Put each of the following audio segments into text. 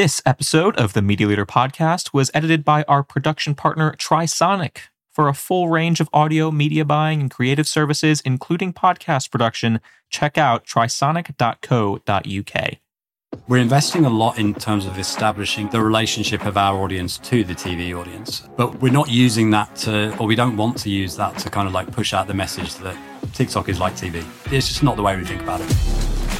This episode of the Media Leader podcast was edited by our production partner Trisonic. For a full range of audio, media buying, and creative services, including podcast production, check out trisonic.co.uk. We're investing a lot in terms of establishing the relationship of our audience to the TV audience, but we're not using that to, or we don't want to use that to kind of like push out the message that TikTok is like TV. It's just not the way we think about it.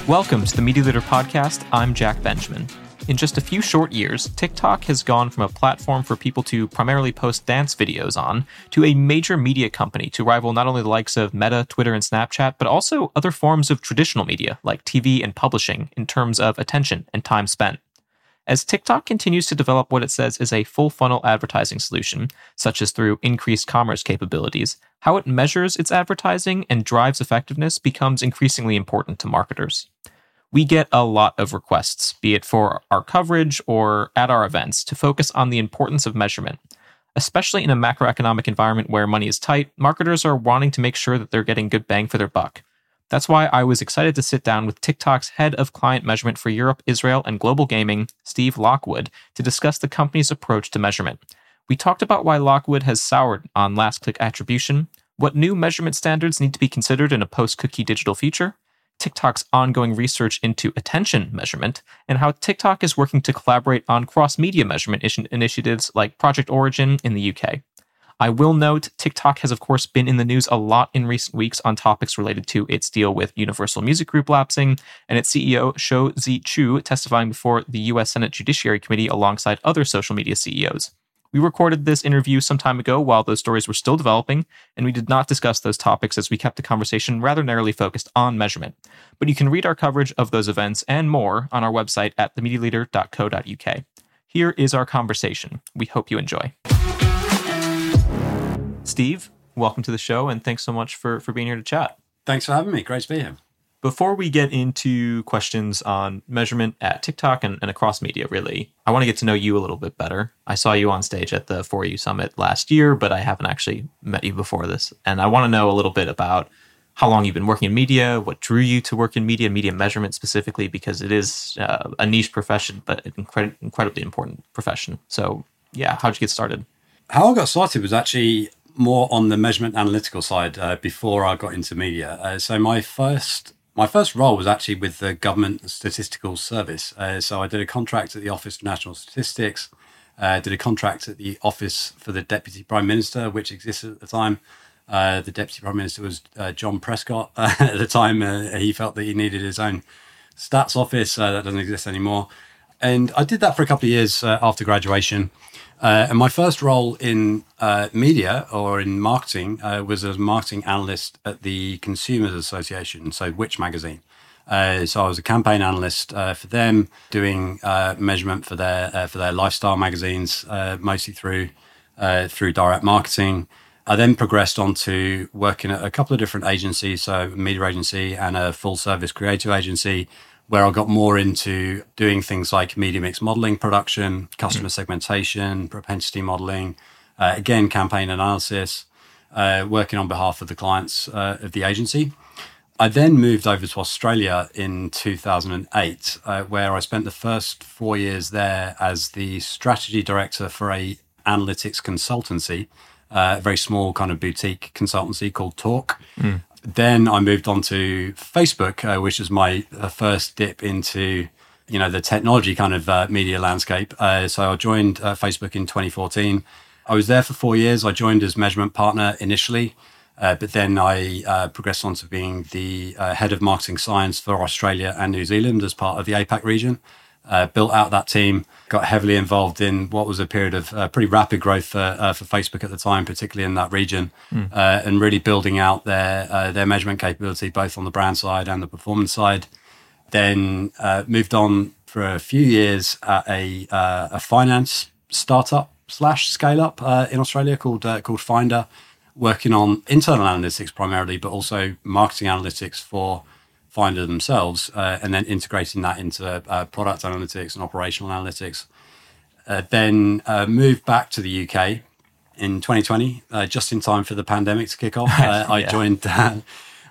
Welcome to the Media Leader Podcast. I'm Jack Benjamin. In just a few short years, TikTok has gone from a platform for people to primarily post dance videos on to a major media company to rival not only the likes of Meta, Twitter, and Snapchat, but also other forms of traditional media like TV and publishing in terms of attention and time spent. As TikTok continues to develop what it says is a full funnel advertising solution, such as through increased commerce capabilities, how it measures its advertising and drives effectiveness becomes increasingly important to marketers we get a lot of requests, be it for our coverage or at our events, to focus on the importance of measurement. Especially in a macroeconomic environment where money is tight, marketers are wanting to make sure that they're getting good bang for their buck. That's why I was excited to sit down with TikTok's head of client measurement for Europe, Israel, and global gaming, Steve Lockwood, to discuss the company's approach to measurement. We talked about why Lockwood has soured on last click attribution, what new measurement standards need to be considered in a post cookie digital future, TikTok's ongoing research into attention measurement and how TikTok is working to collaborate on cross media measurement initiatives like Project Origin in the UK. I will note TikTok has, of course, been in the news a lot in recent weeks on topics related to its deal with Universal Music Group lapsing and its CEO, Shou Zi Chew, testifying before the U.S. Senate Judiciary Committee alongside other social media CEOs. We recorded this interview some time ago while those stories were still developing, and we did not discuss those topics as we kept the conversation rather narrowly focused on measurement. But you can read our coverage of those events and more on our website at themedialeader.co.uk. Here is our conversation. We hope you enjoy. Steve, welcome to the show, and thanks so much for, for being here to chat. Thanks for having me. Great to be here. Before we get into questions on measurement at TikTok and, and, across media, really, I want to get to know you a little bit better. I saw you on stage at the For You Summit last year, but I haven't actually met you before this. And I want to know a little bit about how long you've been working in media, what drew you to work in media, media measurement specifically, because it is uh, a niche profession, but an incred- incredibly important profession. So, yeah, how'd you get started? How I got started was actually more on the measurement analytical side uh, before I got into media. Uh, so, my first my first role was actually with the Government Statistical Service. Uh, so I did a contract at the Office of National Statistics, uh, did a contract at the Office for the Deputy Prime Minister, which existed at the time. Uh, the Deputy Prime Minister was uh, John Prescott at the time. Uh, he felt that he needed his own stats office. Uh, that doesn't exist anymore. And I did that for a couple of years after graduation. Uh, and my first role in uh, media or in marketing uh, was as marketing analyst at the Consumers Association, so Which Magazine. Uh, so I was a campaign analyst uh, for them, doing uh, measurement for their for their lifestyle magazines, mostly through through direct marketing. I then progressed on to working at a couple of different agencies, so a media agency and a full service creative agency, where I got more into doing things like media mix modeling production, customer mm. segmentation, propensity modeling, uh, again, campaign analysis, uh, working on behalf of the clients uh, of the agency. I then moved over to Australia in 2008, uh, where I spent the first four years there as the strategy director for a analytics consultancy, uh, a very small kind of boutique consultancy called Talk. Mm then I moved on to Facebook, uh, which was my uh, first dip into you know the technology kind of uh, media landscape. Uh, so I joined uh, Facebook in 2014. I was there for four years. I joined as measurement partner initially, uh, but then I progressed on to being the head of marketing science for Australia and New Zealand as part of the APAC region uh, built out that team, got heavily involved in what was a period of uh, pretty rapid growth for, uh, for Facebook at the time, particularly in that region, mm. and really building out their uh, their measurement capability both on the brand side and the performance side. Then uh, moved on for a few years at a a finance startup slash scale up in Australia called called Finder, working on internal analytics primarily, but also marketing analytics for Finder themselves, uh, and then integrating that into uh, product analytics and operational analytics. Uh, then uh, moved back to the UK in 2020, uh, just in time for the pandemic to kick off. Uh, I joined.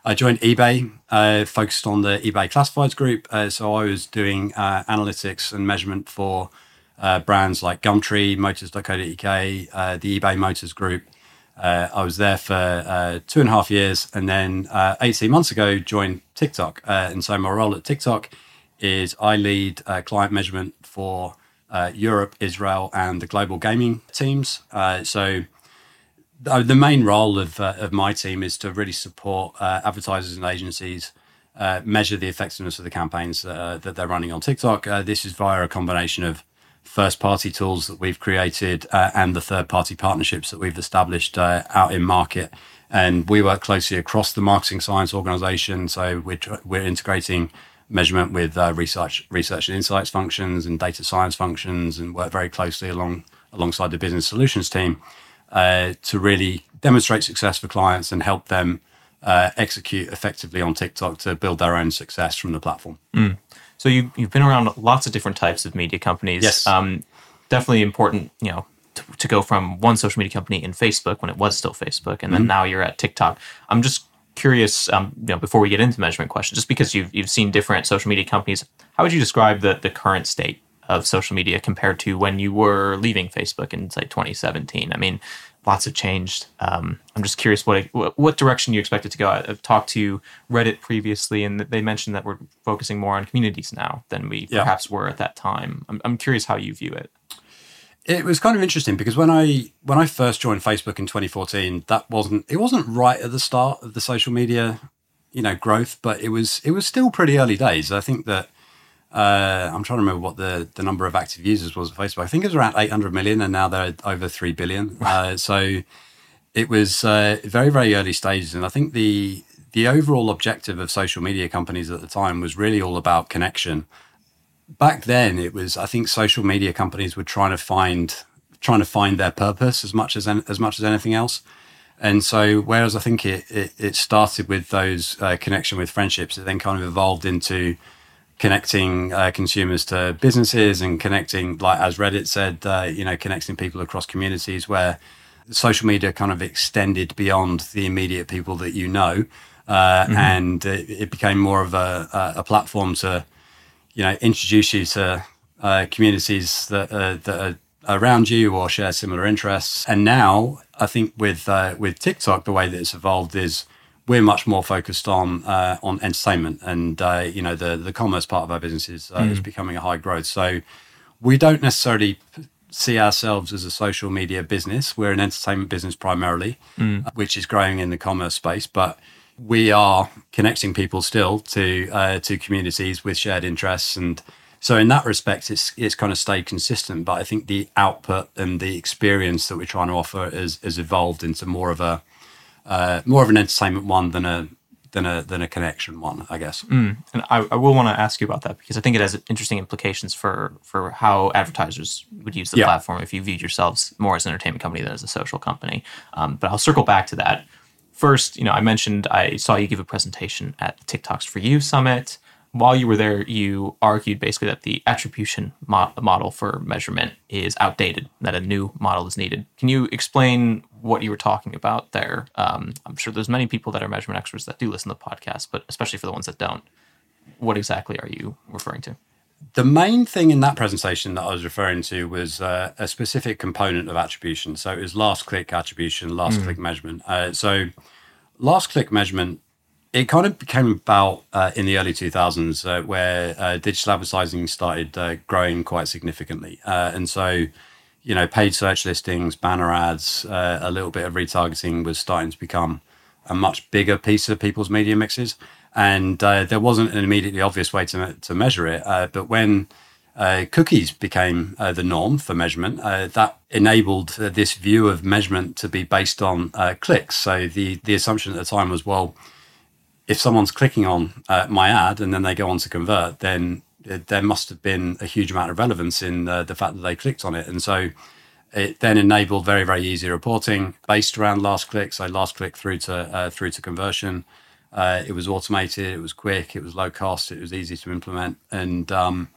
I joined eBay, uh, focused on the eBay classifieds group. Uh, so I was doing uh, analytics and measurement for uh, brands like Gumtree, Motors.co.uk, uh, the eBay Motors group. Uh, I was there for two and a half years, and then 18 months ago joined TikTok. and so my role at TikTok is I lead client measurement for Europe, Israel, and the global gaming teams. so the main role of, uh, of my team is to really support uh, advertisers and agencies uh, measure the effectiveness of the campaigns uh, that they're running on TikTok. Uh, this is via a combination of first party tools that we've created uh, and the third party partnerships that we've established out in market. And we work closely across the marketing science organization. So we're, we're integrating measurement with research, research and insights functions and data science functions and work very closely along alongside the business solutions team uh, to really demonstrate success for clients and help them uh, execute effectively on TikTok to build their own success from the platform. Mm. So you, you've been around lots of different types of media companies. Yes. Um, definitely important, you know, to, to, go from one social media company in Facebook when it was still Facebook, and then mm-hmm. now you're at TikTok. I'm just curious, um, you know, before we get into measurement questions, just because you've you've seen different social media companies, how would you describe the the current state of social media compared to when you were leaving Facebook in say 2017? I mean, lots have changed. Um, I'm just curious what what direction you expect it to go. I've talked to Reddit previously, and they mentioned that we're focusing more on communities now than we yeah. perhaps were at that time. I'm, I'm curious how you view it. It was kind of interesting because when I when I first joined Facebook in 2014, that wasn't it wasn't right at the start of the social media, you know, growth, but it was it was still pretty early days. I think that uh, I'm trying to remember what the, the number of active users was at Facebook. I think it was around 800 million, and now they're over 3 billion. Uh, so it was uh, very, very early stages. And I think the the overall objective of social media companies at the time was really all about connection. Back then, it was I think social media companies were trying to find trying to find their purpose as much as as much as anything else. And so, whereas I think it it, it started with those uh, connection with friendships, it then kind of evolved into connecting uh, consumers to businesses and connecting, like as Reddit said, uh, you know, connecting people across communities where social media kind of extended beyond the immediate people that you know, uh, mm-hmm. and it, it, became more of a, a, platform to, you know, introduce you to uh, communities that uh, that are around you or share similar interests. And now, I think with uh, with TikTok, the way that it's evolved is we're much more focused on uh, on entertainment, and uh, you know the the commerce part of our business is, uh, mm. is becoming a high growth. So we don't necessarily see ourselves as a social media business. We're an entertainment business primarily, mm. which is growing in the commerce space, but we are connecting people still to uh, to communities with shared interests and. So in that respect, it's it's kind of stayed consistent, but I think the output and the experience that we're trying to offer has, has evolved into more of a uh, more of an entertainment one than a than a than a connection one, I guess. Mm. And I, I will want to ask you about that because I think it has interesting implications for for how advertisers would use the yeah. platform if you viewed yourselves more as an entertainment company than as a social company. Um, but I'll circle back to that. First, you know, I mentioned I saw you give a presentation at TikToks for You Summit while you were there, you argued basically that the attribution mo- model for measurement is outdated, that a new model is needed. Can you explain what you were talking about there? Um, I'm sure there's many people that are measurement experts that do listen to the podcast, but especially for the ones that don't, what exactly are you referring to? The main thing in that presentation that I was referring to was uh, a specific component of attribution. So it was last click attribution, last mm. click measurement. Uh, so last click measurement it kind of became about uh, in the early 2000s uh, where uh, digital advertising started uh, growing quite significantly. Uh, and so, you know, paid search listings, banner ads, uh, a little bit of retargeting was starting to become a much bigger piece of people's media mixes. And there wasn't an immediately obvious way to, to measure it. but when cookies became the norm for measurement, that enabled this view of measurement to be based on clicks. So the, the assumption at the time was, well, if someone's clicking on uh, my ad and then they go on to convert, then there must have been a huge amount of relevance in uh, the fact that they clicked on it. And so it then enabled very, very easy reporting based around last click. So last click through to uh, through to conversion. Uh, it was automated. It was quick. It was low cost. It was easy to implement. And um,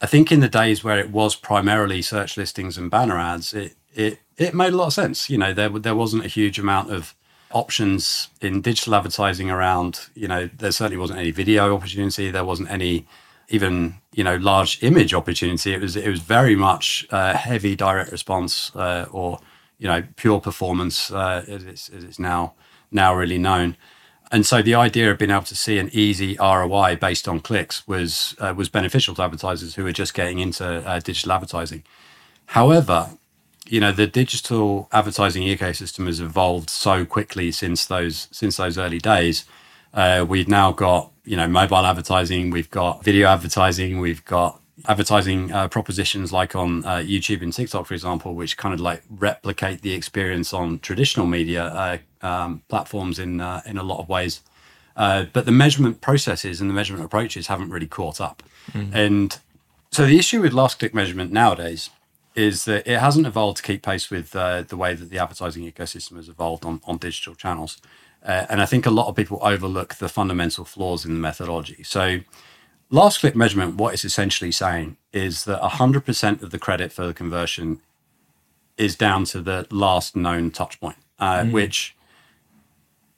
I think in the days where it was primarily search listings and banner ads, it it it made a lot of sense. You know, there there wasn't a huge amount of options in digital advertising around, you know, there certainly wasn't any video opportunity. There wasn't any even, you know, large image opportunity. It was, it was very much uh, heavy direct response uh, or, you know, pure performance uh, as, it's, as it's now, now really known. And so the idea of being able to see an easy ROI based on clicks was uh, was beneficial to advertisers who were just getting into uh, digital advertising. However, you know the digital advertising ecosystem has evolved so quickly since those since those early days. Uh, we've now got you know mobile advertising, we've got video advertising, we've got advertising uh, propositions like on uh, YouTube and TikTok, for example, which kind of like replicate the experience on traditional media uh, um, platforms in uh, in a lot of ways. Uh, but the measurement processes and the measurement approaches haven't really caught up. Mm-hmm. And so the issue with last click measurement nowadays is that it hasn't evolved to keep pace with uh, the way that the advertising ecosystem has evolved on, on digital channels. Uh, and I think a lot of people overlook the fundamental flaws in the methodology. So, last click measurement, what it's essentially saying is that 100% of the credit for the conversion is down to the last known touch point, uh, mm. which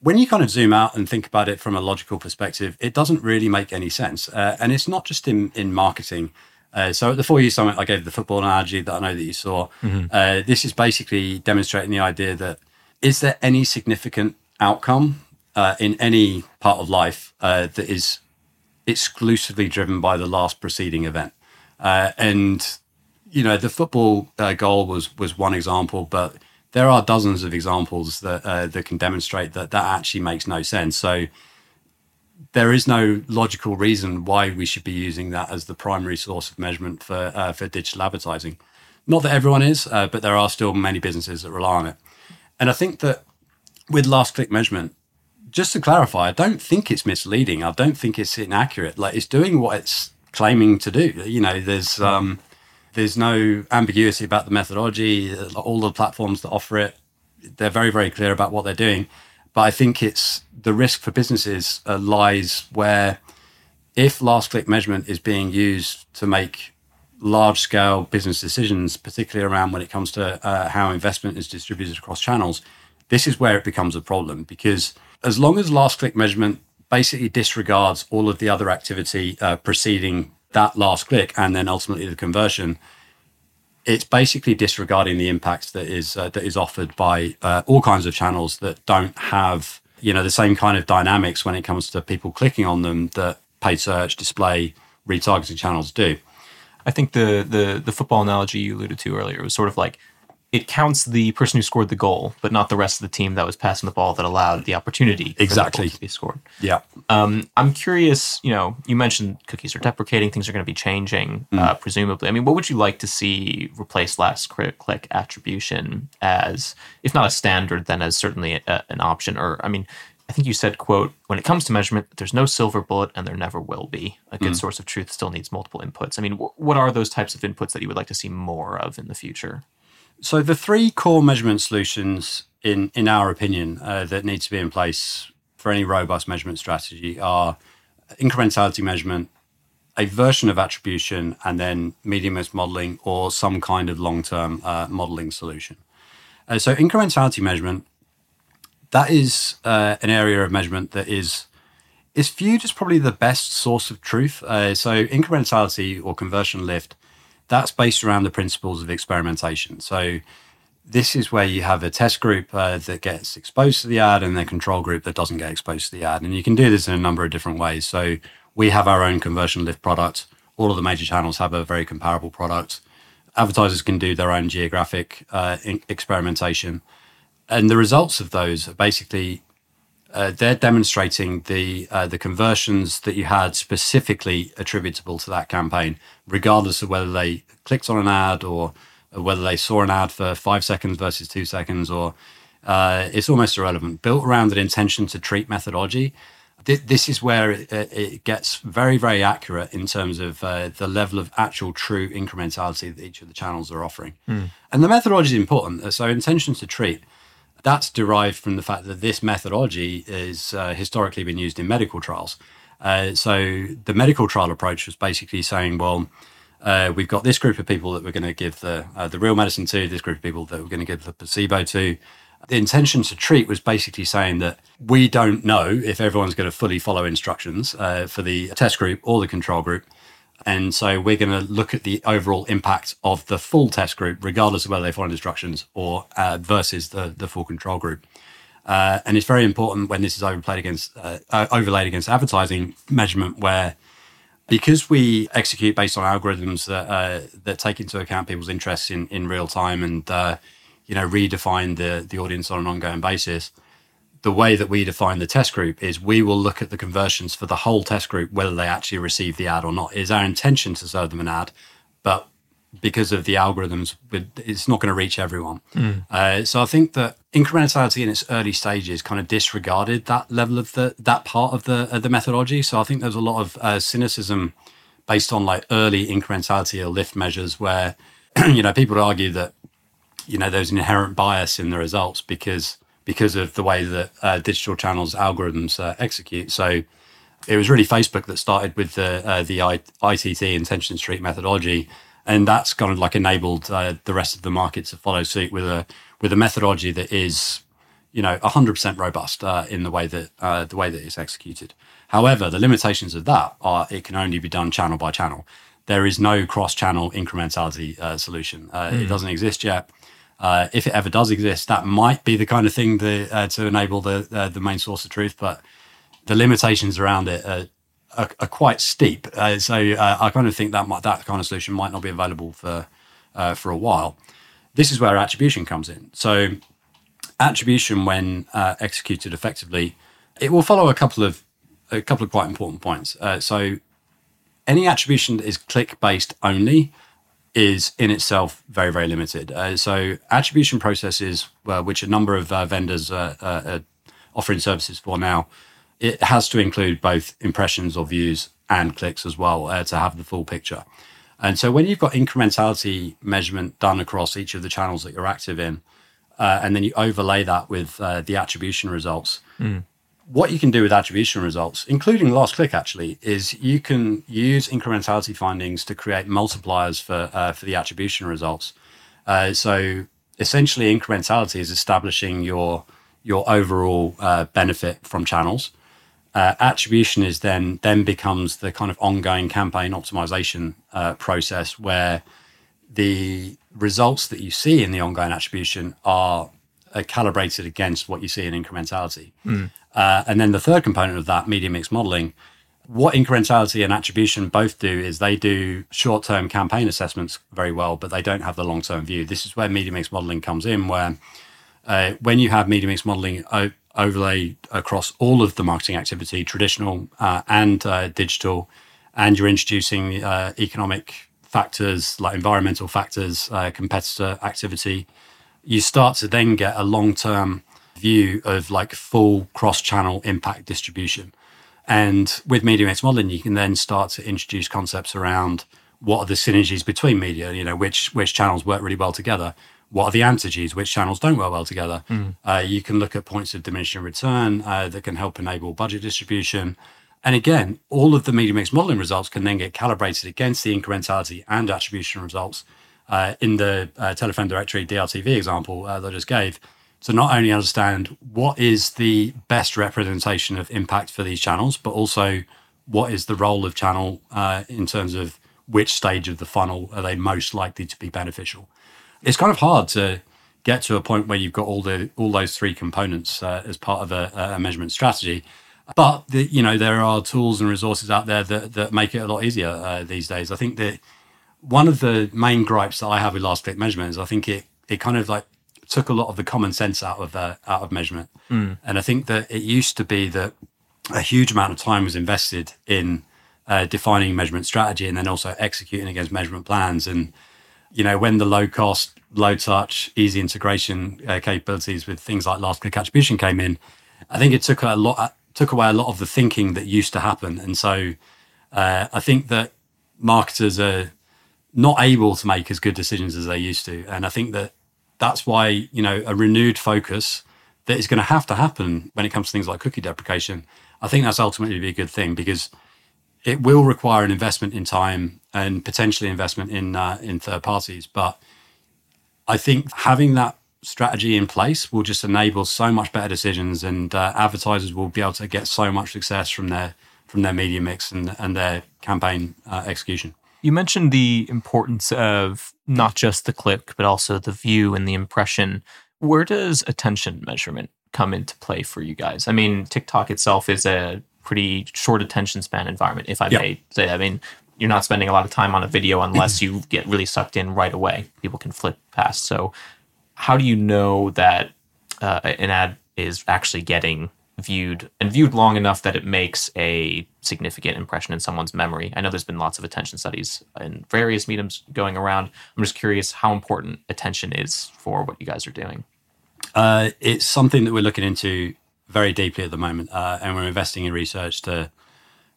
when you kind of zoom out and think about it from a logical perspective, it doesn't really make any sense. Uh, and it's not just in, in marketing. Uh, so at the For You Summit, I gave the football analogy that I know that you saw. Mm-hmm. Uh, this is basically demonstrating the idea that is there any significant outcome uh, in any part of life uh, that is exclusively driven by the last preceding event? Uh, and you know, the football uh, goal was was one example, but there are dozens of examples that that can demonstrate that that actually makes no sense. So there is no logical reason why we should be using that as the primary source of measurement for uh, for digital advertising. Not that everyone is, uh, but there are still many businesses that rely on it. And I think that with last click measurement, just to clarify, I don't think it's misleading. I don't think it's inaccurate. Like it's doing what it's claiming to do. You know, there's um, there's no ambiguity about the methodology. All the platforms that offer it, they're very very clear about what they're doing. But I think it's the risk for businesses uh, lies where if last click measurement is being used to make large scale business decisions, particularly around when it comes to uh, how investment is distributed across channels, this is where it becomes a problem because as long as last click measurement basically disregards all of the other activity uh, preceding that last click and then ultimately the conversion, it's basically disregarding the impact that is uh, that is offered by uh, all kinds of channels that don't have you know the same kind of dynamics when it comes to people clicking on them that paid search, display, retargeting channels do. I think the the the football analogy you alluded to earlier was sort of like it counts the person who scored the goal, but not the rest of the team that was passing the ball that allowed the opportunity exactly to be scored. Yeah. Um, I'm curious. You know, you mentioned cookies are deprecating; things are going to be changing, mm. uh, presumably. I mean, what would you like to see replace last click attribution as, if not a standard, then as certainly a, an option? Or, I mean, I think you said, "quote When it comes to measurement, there's no silver bullet, and there never will be. A good mm. source of truth still needs multiple inputs." I mean, what are those types of inputs that you would like to see more of in the future? So the three core measurement solutions, in in our opinion, uh, that need to be in place for any robust measurement strategy are incrementality measurement, a version of attribution, and then media mix modeling or some kind of long-term uh, modeling solution. Uh, so incrementality measurement, that is uh, an area of measurement that is is viewed as probably the best source of truth. Uh, so incrementality or conversion lift that's based around the principles of experimentation. So this is where you have a test group uh, that gets exposed to the ad and a control group that doesn't get exposed to the ad. And you can do this in a number of different ways. So we have our own conversion lift product. All of the major channels have a very comparable product. Advertisers can do their own geographic uh, experimentation. And the results of those are basically uh, they're demonstrating the uh, the conversions that you had specifically attributable to that campaign, regardless of whether they clicked on an ad or whether they saw an ad for five seconds versus two seconds, or uh, it's almost irrelevant. Built around an intention to treat methodology, th- this is where it, it, gets very very accurate in terms of uh, the level of actual true incrementality that each of the channels are offering. Mm. And the methodology is important. So intention to treat that's derived from the fact that this methodology is uh, historically been used in medical trials. Uh, so the medical trial approach was basically saying, well, uh, we've got this group of people that we're going to give the uh, the real medicine to, this group of people that we're going to give the placebo to. the intention to treat was basically saying that we don't know if everyone's going to fully follow instructions uh, for the test group or the control group. And so we're going to look at the overall impact of the full test group, regardless of whether they follow instructions or uh, versus the, the full control group. Uh, and it's very important when this is overplayed against, uh, uh, overlaid against advertising measurement, where because we execute based on algorithms that uh, that take into account people's interests in, in real time and uh, you know redefine the the audience on an ongoing basis the way that we define the test group is we will look at the conversions for the whole test group whether they actually receive the ad or not. It is our intention to serve them an ad but because of the algorithms it's not going to reach everyone. Mm. uh, so i think that incrementality in its early stages kind of disregarded that level of the that part of the of the methodology. So i think there's a lot of uh, cynicism based on like early incrementality or lift measures where you know people would argue that you know there's an inherent bias in the results because because of the way that uh, digital channels algorithms uh, execute. So it was really Facebook that started with the uh, the I- ITT intention to treat methodology, and that's kind of like enabled uh, the rest of the market to follow suit with a with a methodology that is you know 100% robust uh, in the way that uh, the way that it's executed. However, the limitations of that are it can only be done channel by channel. There is no cross-channel incrementality solution. Mm. It hmm. doesn't exist yet uh, if it ever does exist, that might be the kind of thing uh, to enable the uh, the main source of truth. But the limitations around it are, are, are quite steep. Uh, so uh, I kind of think that might, that kind of solution might not be available for uh, for a while. This is where attribution comes in. So attribution, when executed effectively, it will follow a couple of a couple of quite important points. so any attribution that is click based only is in itself very, very limited. Uh, so attribution processes, uh, which a number of uh, vendors uh, uh, are offering services for now, it has to include both impressions or views and clicks as well uh, to have the full picture. And so when you've got incrementality measurement done across each of the channels that you're active in, and then you overlay that with the attribution results, mm what you can do with attribution results, including last click actually, is you can use incrementality findings to create multipliers for uh, for the attribution results. Uh, so essentially, incrementality is establishing your your overall uh, benefit from channels. Uh, attribution is then then becomes the kind of ongoing campaign optimization uh, process where the results that you see in the ongoing attribution are uh, calibrated against what you see in incrementality. Mm. Uh, and then the third component of that, media mix modeling, what incrementality and attribution both do is they do short term campaign assessments very well, but they don't have the long term view. This is where media mix modeling comes in, where uh, when you have media mix modeling o- overlay across all of the marketing activity, traditional uh, and uh, digital, and you're introducing uh, economic factors like environmental factors, uh, competitor activity, you start to then get a long term view of like full cross channel impact distribution. And with media mix modeling, you can then start to introduce concepts around what are the synergies between media, you know, which which channels work really well together. What are the antigens? Which channels don't work well together? Mm. Uh, you can look at points of diminishing return uh, that can help enable budget distribution. And again, all of the media mix modeling results can then get calibrated against the incrementality and attribution results uh, in the uh, telephone directory DRTV example uh, that I just gave to not only understand what is the best representation of impact for these channels, but also what is the role of channel uh, in terms of which stage of the funnel are they most likely to be beneficial. It's kind of hard to get to a point where you've got all the all those three components uh, as part of a, a measurement strategy. But the, you know there are tools and resources out there that, that make it a lot easier uh, these days. I think that one of the main gripes that I have with last click measurement is I think it it kind of like took a lot of the common sense out of uh, out of measurement. Mm. And I think that it used to be that a huge amount of time was invested in uh, defining measurement strategy and then also executing against measurement plans. And you know, when the low cost, low touch, easy integration uh, capabilities with things like last click attribution came in, I think it took a lot took away a lot of the thinking that used to happen. And so uh, I think that marketers are not able to make as good decisions as they used to. And I think that that's why, you know, a renewed focus that is going to have to happen when it comes to things like cookie deprecation, I think that's ultimately be a good thing because it will require an investment in time and potentially investment in uh, in third parties. But I think having that strategy in place will just enable so much better decisions, and uh, advertisers will be able to get so much success from their from their media mix and and their campaign uh, execution. You mentioned the importance of not just the click, but also the view and the impression. Where does attention measurement come into play for you guys? I mean, TikTok itself is a pretty short attention span environment, if I Yep. may say. I mean, you're not spending a lot of time on a video unless you get really sucked in right away. People can flip past. So, how do you know that uh, an ad is actually getting viewed and viewed long enough that it makes a significant impression in someone's memory? I know there's been lots of attention studies in various mediums going around. I'm just curious how important attention is for what you guys are doing. Uh, it's something that we're looking into very deeply at the moment, uh, and we're investing in research to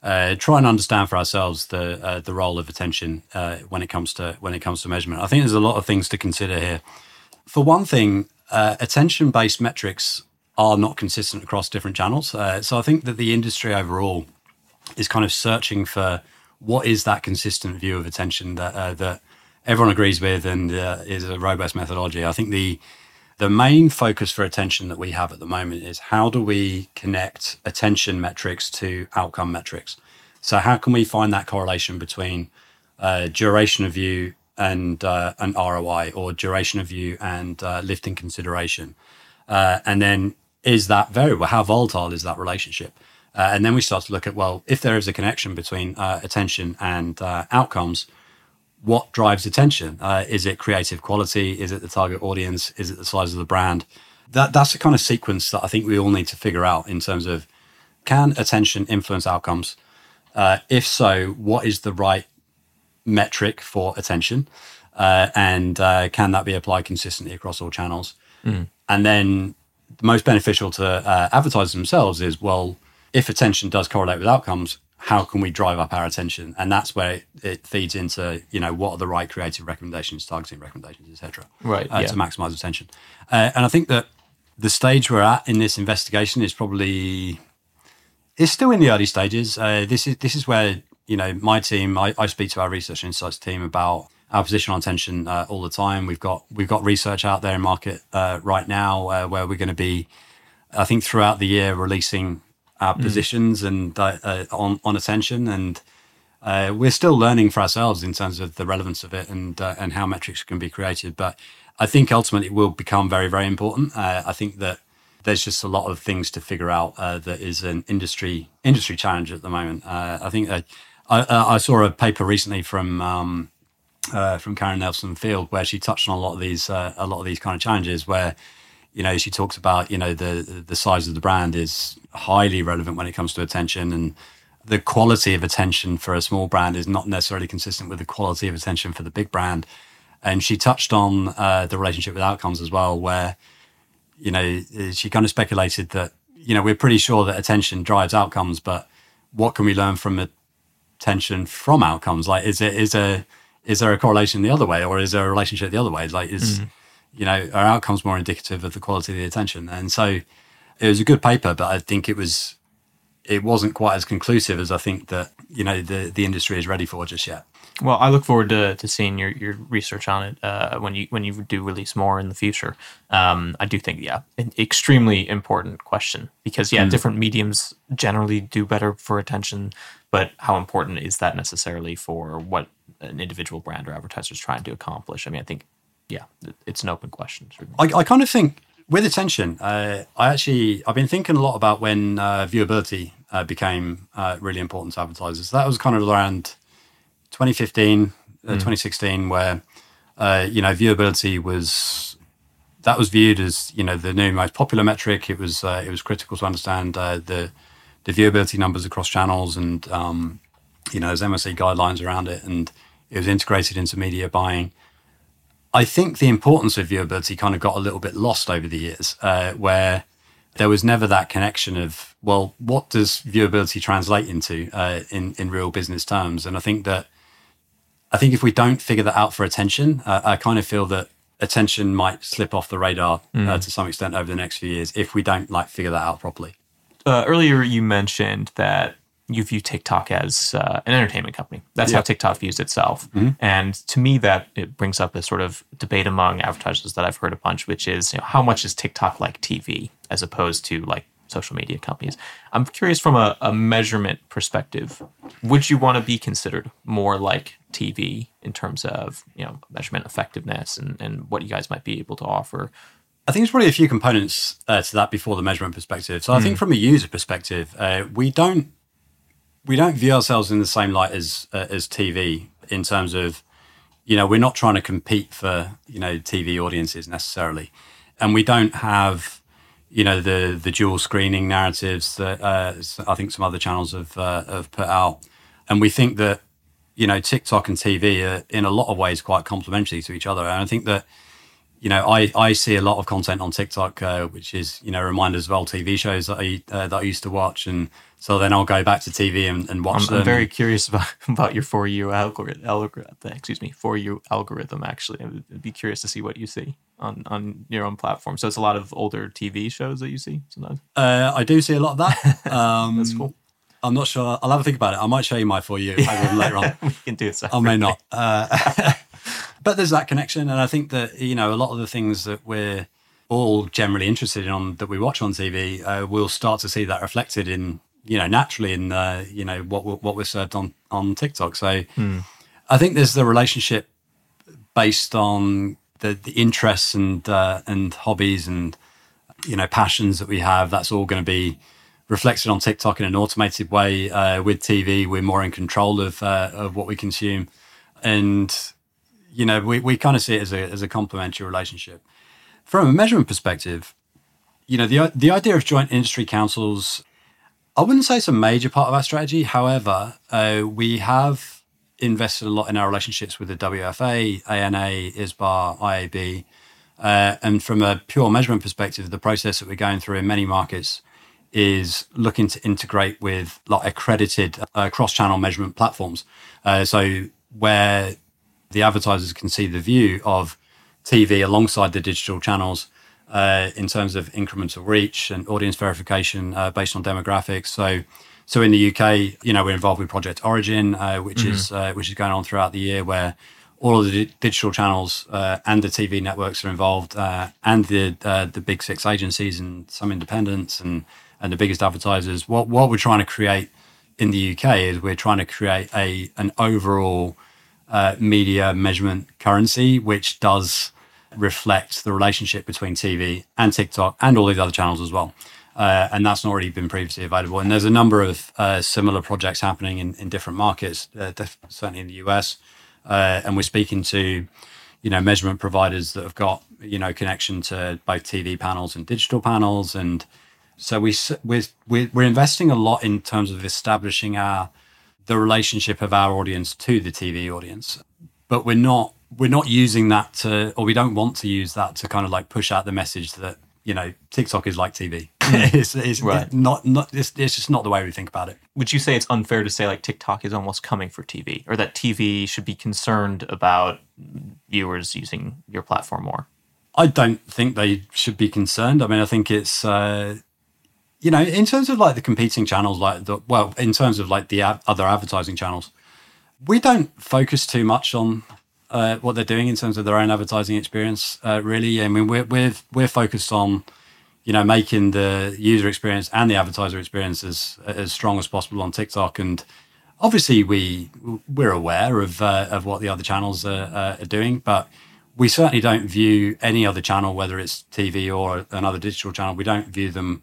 uh, try and understand for ourselves the uh, the role of attention uh, when it comes to when it comes to measurement. I think there's a lot of things to consider here. For one thing, uh, attention based metrics are not consistent across different channels. Uh, so I think that the industry overall is kind of searching for what is that consistent view of attention that uh, that everyone agrees with and uh, is a robust methodology. I think the the main focus for attention that we have at the moment is how do we connect attention metrics to outcome metrics. So how can we find that correlation between uh, duration of view and uh, an ROI or duration of view and uh, lifting consideration, uh, and then is that variable? How volatile is that relationship? Uh, and then we start to look at well, if there is a connection between uh, attention and uh, outcomes, what drives attention? Uh, is it creative quality? Is it the target audience? Is it the size of the brand? That that's the kind of sequence that I think we all need to figure out in terms of can attention influence outcomes? Uh, if so, what is the right metric for attention? Uh, and uh, can that be applied consistently across all channels? And then the most beneficial to uh, advertisers themselves is well, if attention does correlate with outcomes, how can we drive up our attention? And that's where it, it feeds into you know what are the right creative recommendations, targeting recommendations, etc. Right, Uh, yeah. To maximize attention. Uh, and I think that the stage we're at in this investigation is probably it's still in the early stages. Uh, this is this is where you know my team. I, I speak to our research insights team about our position on attention uh, all the time. We've got we've got research out there in market uh, right now uh, where we're going to be, I think, throughout the year releasing our positions and uh, on on attention and. Uh, we're still learning for ourselves in terms of the relevance of it and uh, and how metrics can be created. But I think ultimately it will become very very important. Uh, I think that there's just a lot of things to figure out uh, that is an industry industry challenge at the moment. Uh, I think I I saw a paper recently from um, uh, from Karen Nelson Field where she touched on a lot of these uh, a lot of these kind of challenges where you know she talks about you know the the size of the brand is highly relevant when it comes to attention and the quality of attention for a small brand is not necessarily consistent with the quality of attention for the big brand and she touched on uh, the relationship with outcomes as well where you know, she kind of speculated that, you know, we're pretty sure that attention drives outcomes, but what can we learn from attention from outcomes? Like, is it, is a, is there a correlation the other way or is there a relationship the other way? Like, is, mm. you know, are outcomes more indicative of the quality of the attention? And so it was a good paper, but I think it was, it wasn't quite as conclusive as I think that, you know, the, the industry is ready for just yet. Well, I look forward to, to seeing your, your research on it uh, when you when you do release more in the future. Um, I do think, yeah, an extremely important question because yeah, different mediums generally do better for attention, but how important is that necessarily for what an individual brand or advertiser is trying to accomplish? I mean, I think, yeah, it's an open question. I, I kind of think with attention, uh, I actually I've been thinking a lot about when uh, viewability uh, became uh, really important to advertisers. That was kind of around 2015, uh, 2016, where uh, you know viewability was that was viewed as you know the new most popular metric. It was uh, it was critical to understand uh, the the viewability numbers across channels, and um, you know there's MRC guidelines around it, and it was integrated into media buying. I think the importance of viewability kind of got a little bit lost over the years, uh, where there was never that connection of well, what does viewability translate into uh, in in real business terms? And I think that I think if we don't figure that out for attention, uh, I kind of feel that attention might slip off the radar uh, to some extent over the next few years if we don't like figure that out properly. uh, earlier you mentioned that you view TikTok as uh, an entertainment company. That's how TikTok views itself. And to me, that it brings up a sort of debate among advertisers that I've heard a bunch, which is you know, how much is TikTok like TV as opposed to like social media companies? I'm curious from a, a measurement perspective, would you want to be considered more like TV in terms of you know measurement effectiveness and, and what you guys might be able to offer? I think there's probably a few components uh, to that before the measurement perspective. So I think from a user perspective, uh, we don't we don't view ourselves in the same light as uh, as TV in terms of you know we're not trying to compete for you know TV audiences necessarily, and we don't have you know the the dual screening narratives that uh, I think some other channels have uh, have put out, and we think that you know TikTok and TV are in a lot of ways quite complementary to each other, and I think that you know, I, I see a lot of content on TikTok, uh, which is, you know, reminders of old TV shows that I, uh, that I used to watch. And so then I'll go back to TV and, and watch I'm, them. I'm very curious about, about your for you algorithm, algorithm. Excuse me, for you algorithm. Actually, I'd be curious to see what you see on on your own platform. So it's a lot of older TV shows that you see sometimes. uh, I do see a lot of that. Um, That's cool. I'm not sure. I'll have a think about it. I might show you my For You algorithm later on. we can do it. I may not. Uh, but there's that connection. And I think that, you know, a lot of the things that we're all generally interested in on that we watch on TV, uh, we'll start to see that reflected in, you know, naturally in, uh, you know, what, what we're served on, on TikTok. So I think there's the relationship based on the, the interests and, uh, and hobbies and, you know, passions that we have. That's all going to be reflected on TikTok in an automated way. Uh, with TV, we're more in control of, uh, of what we consume. And, you know, we, we kind of see it as a, as a complementary relationship. From a measurement perspective, you know, the, the idea of joint industry councils, I wouldn't say it's a major part of our strategy. However, uh, we have invested a lot in our relationships with the WFA, ANA, ISBA, IAB. Uh, and from a pure measurement perspective, the process that we're going through in many markets is looking to integrate with like accredited uh, cross-channel measurement platforms. Uh, so where the advertisers can see the view of TV alongside the digital channels uh, in terms of incremental reach and audience verification uh, based on demographics. So, so in the UK, you know, we're involved with Project Origin, uh, which is uh, which is going on throughout the year, where all of the di- digital channels uh, and the TV networks are involved, uh, and the uh, the big six agencies and some independents and and the biggest advertisers. What what we're trying to create in the UK is we're trying to create a an overall uh, media measurement currency, which does reflect the relationship between TV and TikTok and all these other channels as well. Uh, and that's not already been previously available. And there's a number of uh, similar projects happening in, in different markets, uh, def- certainly in the US. Uh, and we're speaking to, you know, measurement providers that have got, you know, connection to both TV panels and digital panels. And so we, we're, we're we're investing a lot in terms of establishing our, the relationship of our audience to the TV audience, but we're not we're not using that to, or we don't want to use that to kind of like push out the message that you know TikTok is like TV. it's, it's Right. not not it's, it's just not the way we think about it. Would you say it's unfair to say like TikTok is almost coming for TV, or that TV should be concerned about viewers using your platform more? I don't think they should be concerned. I mean, I think it's, uh, you know, in terms of like the competing channels, like the, well, in terms of like the other advertising channels, we don't focus too much on uh, what they're doing in terms of their own advertising experience. Uh, really, I mean, we're we're we're focused on, you know, making the user experience and the advertiser experience as as strong as possible on TikTok and. Obviously, we we're aware of uh, of what the other channels are, uh, are doing, but we certainly don't view any other channel, whether it's TV or another digital channel, we don't view them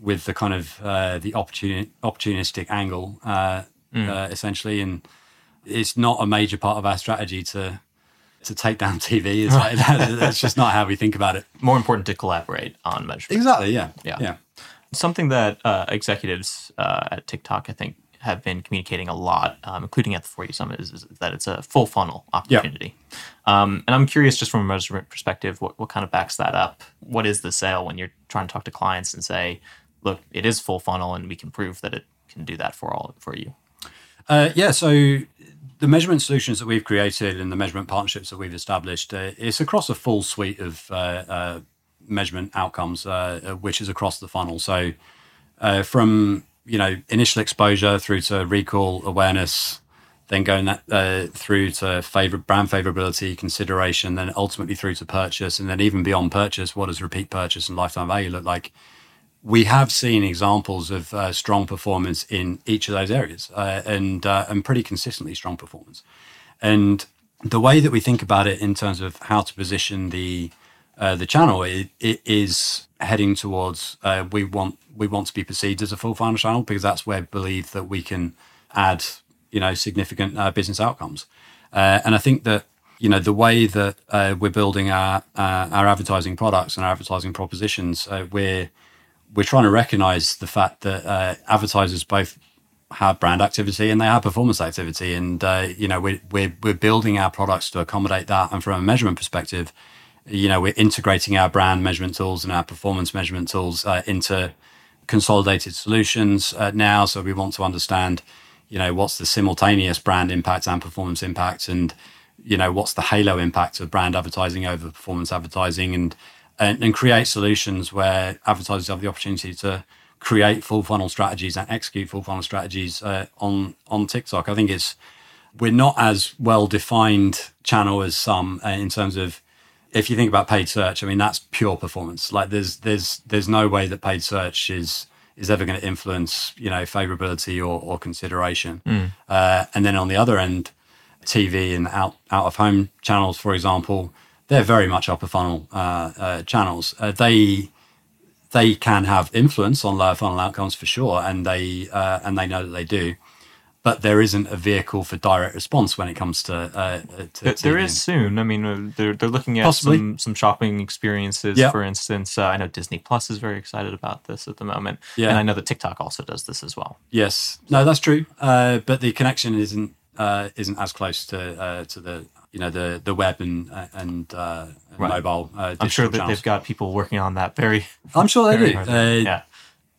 with the kind of uh, the opportuni- opportunistic angle, uh, uh, essentially. And it's not a major part of our strategy to to take down TV. It's like, that's just not how we think about it. More important to collaborate on measurement. Exactly. Yeah. Yeah. Yeah. Something that uh, executives uh, at TikTok, I think, have been communicating a lot, um, including at the For You Summit, is, is that it's a full funnel opportunity. Um, and I'm curious, just from a measurement perspective, what, what kind of backs that up? What is the sale when you're trying to talk to clients and say, look, it is full funnel and we can prove that it can do that for all for you? Uh, yeah, so the measurement solutions that we've created and the measurement partnerships that we've established, uh, it's across a full suite of uh, uh, measurement outcomes, uh, uh, which is across the funnel. So from you know, initial exposure through to recall awareness, then going that, through to favor, brand favorability consideration, then ultimately through to purchase, and then even beyond purchase, what does repeat purchase and lifetime value look like? We have seen examples of uh, strong performance in each of those areas, uh, and uh, and pretty consistently strong performance. And the way that we think about it in terms of how to position the uh, the channel, it, it is heading towards uh, we want we want to be perceived as a full funnel channel because that's where we believe that we can add you know significant uh, business outcomes. And I think that you know the way that we're building our our advertising products and our advertising propositions, we're we're trying to recognize the fact that uh, advertisers both have brand activity and they have performance activity, and uh, you know we're, we're we're building our products to accommodate that. And from a measurement perspective, you know we're integrating our brand measurement tools and our performance measurement tools uh, into consolidated solutions uh, now. So we want to understand you know what's the simultaneous brand impact and performance impact and you know what's the halo impact of brand advertising over performance advertising and and, and create solutions where advertisers have the opportunity to create full funnel strategies and execute full funnel strategies uh, on on TikTok. I think it's we're not as well defined channel as some uh, in terms of if you think about paid search. I mean that's pure performance. Like there's there's there's no way that paid search is is ever going to influence you know favorability or, or consideration. Mm. Uh, and then on the other end, TV and out out of home channels, for example, they're very much upper funnel uh, uh, channels. Uh, they they can have influence on lower funnel outcomes for sure, and they uh, and they know that they do but there isn't a vehicle for direct response when it comes to. Uh, to there, is soon. I mean, uh, they're they're looking at Possibly. some some shopping experiences. Yep. For instance, uh, I know Disney Plus is very excited about this at the moment, yeah. and I know that TikTok also does this as well. Yes, no, that's true. Uh, but the connection isn't uh, isn't as close to uh, to the you know the the web and and, and right. mobile. I'm sure that channels. they've got people working on that. Very. I'm sure they do. yeah.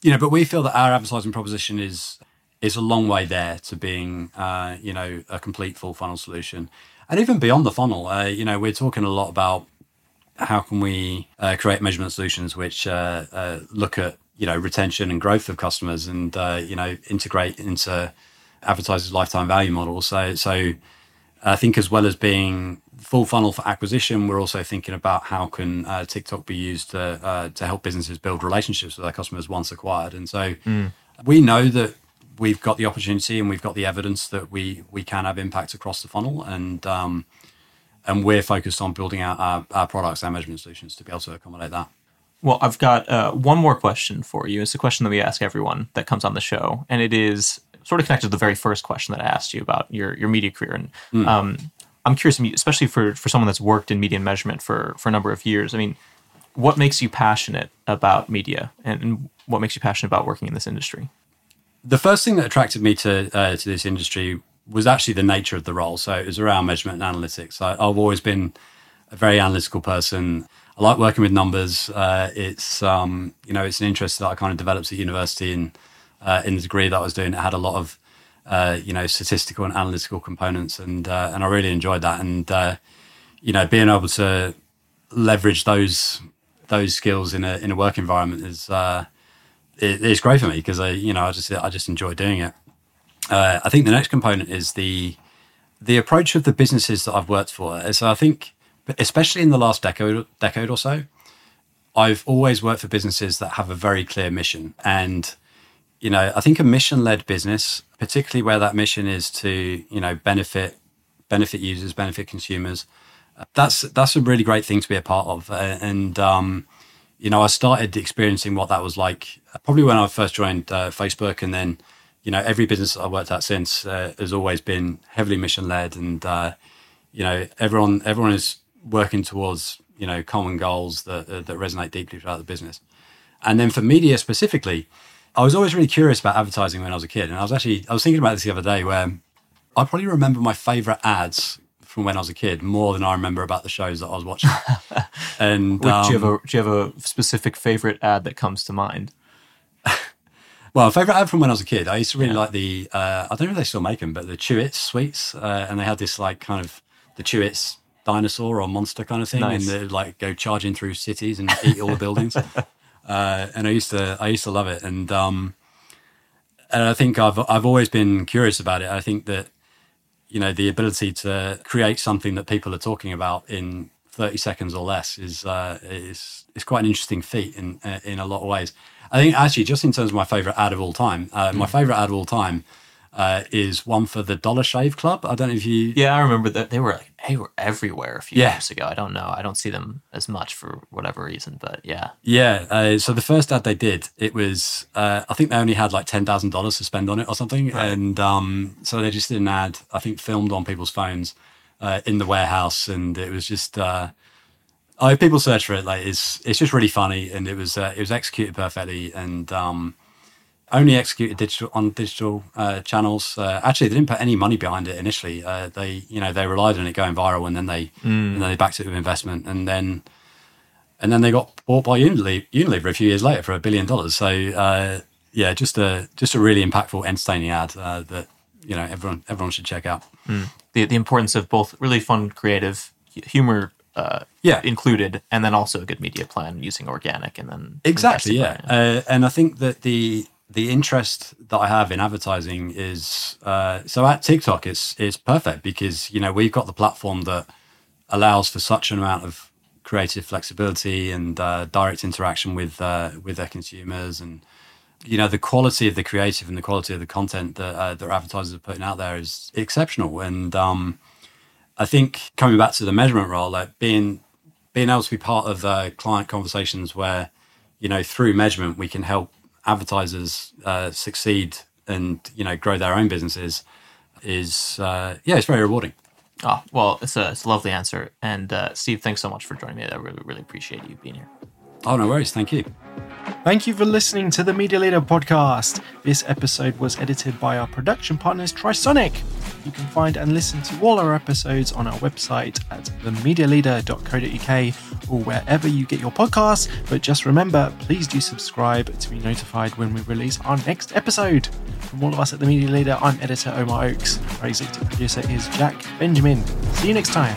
You know, but we feel that our advertising proposition is is a long way there to being, uh, you know, a complete full funnel solution. And even beyond the funnel, uh, you know, we're talking a lot about how can we uh, create measurement solutions which uh, uh, look at, you know, retention and growth of customers and, uh, you know, integrate into advertisers' lifetime value models. So, so I think as well as being full funnel for acquisition, we're also thinking about how can TikTok be used to, to help businesses build relationships with their customers once acquired. And so mm. we know that we've got the opportunity and we've got the evidence that we we can have impact across the funnel and um, and we're focused on building out our, our products our measurement solutions to be able to accommodate that well i've got uh, one more question for you it's a question that we ask everyone that comes on the show and it is sort of connected to the very first question that i asked you about your your media career and mm. um, i'm curious especially for for someone that's worked in media and measurement for for a number of years i mean what makes you passionate about media and, and what makes you passionate about working in this industry the first thing that attracted me to uh, to this industry was actually the nature of the role. So it was around measurement and analytics. I, have always been a very analytical person. I like working with numbers. Uh, it's um, you know it's an interest that I kind of developed at university and uh, in the degree that I was doing, it had a lot of uh, you know statistical and analytical components, and uh, and I really enjoyed that. And uh, you know being able to leverage those those skills in a in a work environment is it, it's great for me because I, you know, I just I just enjoy doing it. Uh, I think the next component is the the approach of the businesses that I've worked for. So I think, especially in the last decade decade or so, I've always worked for businesses that have a very clear mission. And you know, I think a mission led business, particularly where that mission is to you know benefit benefit users, benefit consumers, that's that's a really great thing to be a part of. Uh, and um, you know, I started experiencing what that was like probably when I first joined uh, Facebook, and then you know every business I worked at since uh, has always been heavily mission led, and uh, you know everyone everyone is working towards you know common goals that uh, that resonate deeply throughout the business. And then for media specifically, I was always really curious about advertising when I was a kid, and I was actually I was thinking about this the other day where I probably remember my favorite ads from when I was a kid more than I remember about the shows that I was watching. and um, do, you have a, um, do you have a specific favorite ad that comes to mind? well, favorite ad from when I was a kid, I used to really yeah. like the. Uh, I don't know if they still make them, but the Chewits sweets, uh, and they had this like kind of the Chewits dinosaur or monster kind of thing, nice. and they like go charging through cities and eat all the buildings. uh, and I used to, I used to love it, and um, and I think I've I've always been curious about it. I think that you know the ability to create something that people are talking about in 30 seconds or less is uh, is is quite an interesting feat in uh, in a lot of ways. I think actually just in terms of my favorite ad of all time, uh, mm. my favorite ad of all time uh, is one for the Dollar Shave Club. I don't know if you. Yeah, I remember that they were like, they were everywhere a few yeah. years ago. I don't know. I don't see them as much for whatever reason, but yeah. Yeah. Uh, so the first ad they did, it was uh, I think they only had like ten thousand dollars to spend on it or something, right. and um, so they just did an ad. I think filmed on people's phones uh, in the warehouse, and it was just. Uh, Oh, people search for it, like it's it's just really funny, and it was uh, it was executed perfectly, and um, only executed digital on digital uh, channels. Uh, actually, they didn't put any money behind it initially. Uh, they, you know, they relied on it going viral, and then they, mm. and then they backed it with investment, and then, and then they got bought by Unilever, Unilever a few years later for a billion dollars. So, uh, yeah, just a just a really impactful, entertaining ad uh, that you know everyone everyone should check out. Mm. The the importance of both really fun, creative humor uh, yeah. included, and then also a good media plan using organic, and then exactly, yeah. Uh, and I think that the the interest that I have in advertising is uh, so at TikTok it's it's perfect because you know we've got the platform that allows for such an amount of creative flexibility and uh, direct interaction with uh, with their consumers. And you know the quality of the creative and the quality of the content that uh, that advertisers are putting out there is exceptional. And um, I think coming back to the measurement role like being being able to be part of uh, client conversations where you know through measurement we can help advertisers uh, succeed and you know grow their own businesses is uh, yeah, it's very rewarding. Oh well, it's a it's a lovely answer. And uh, Steve, thanks so much for joining me. I really really appreciate you being here. Oh no worries, thank you. Thank you for listening to the Media Leader podcast. This episode was edited by our production partners Trisonic. You can find and listen to all our episodes on our website at themedialeader.co.uk or wherever you get your podcasts. But just remember, please do subscribe to be notified when we release our next episode. From all of us at The Media Leader, I'm editor Omar Oakes. Our executive producer is Jack Benjamin. See you next time.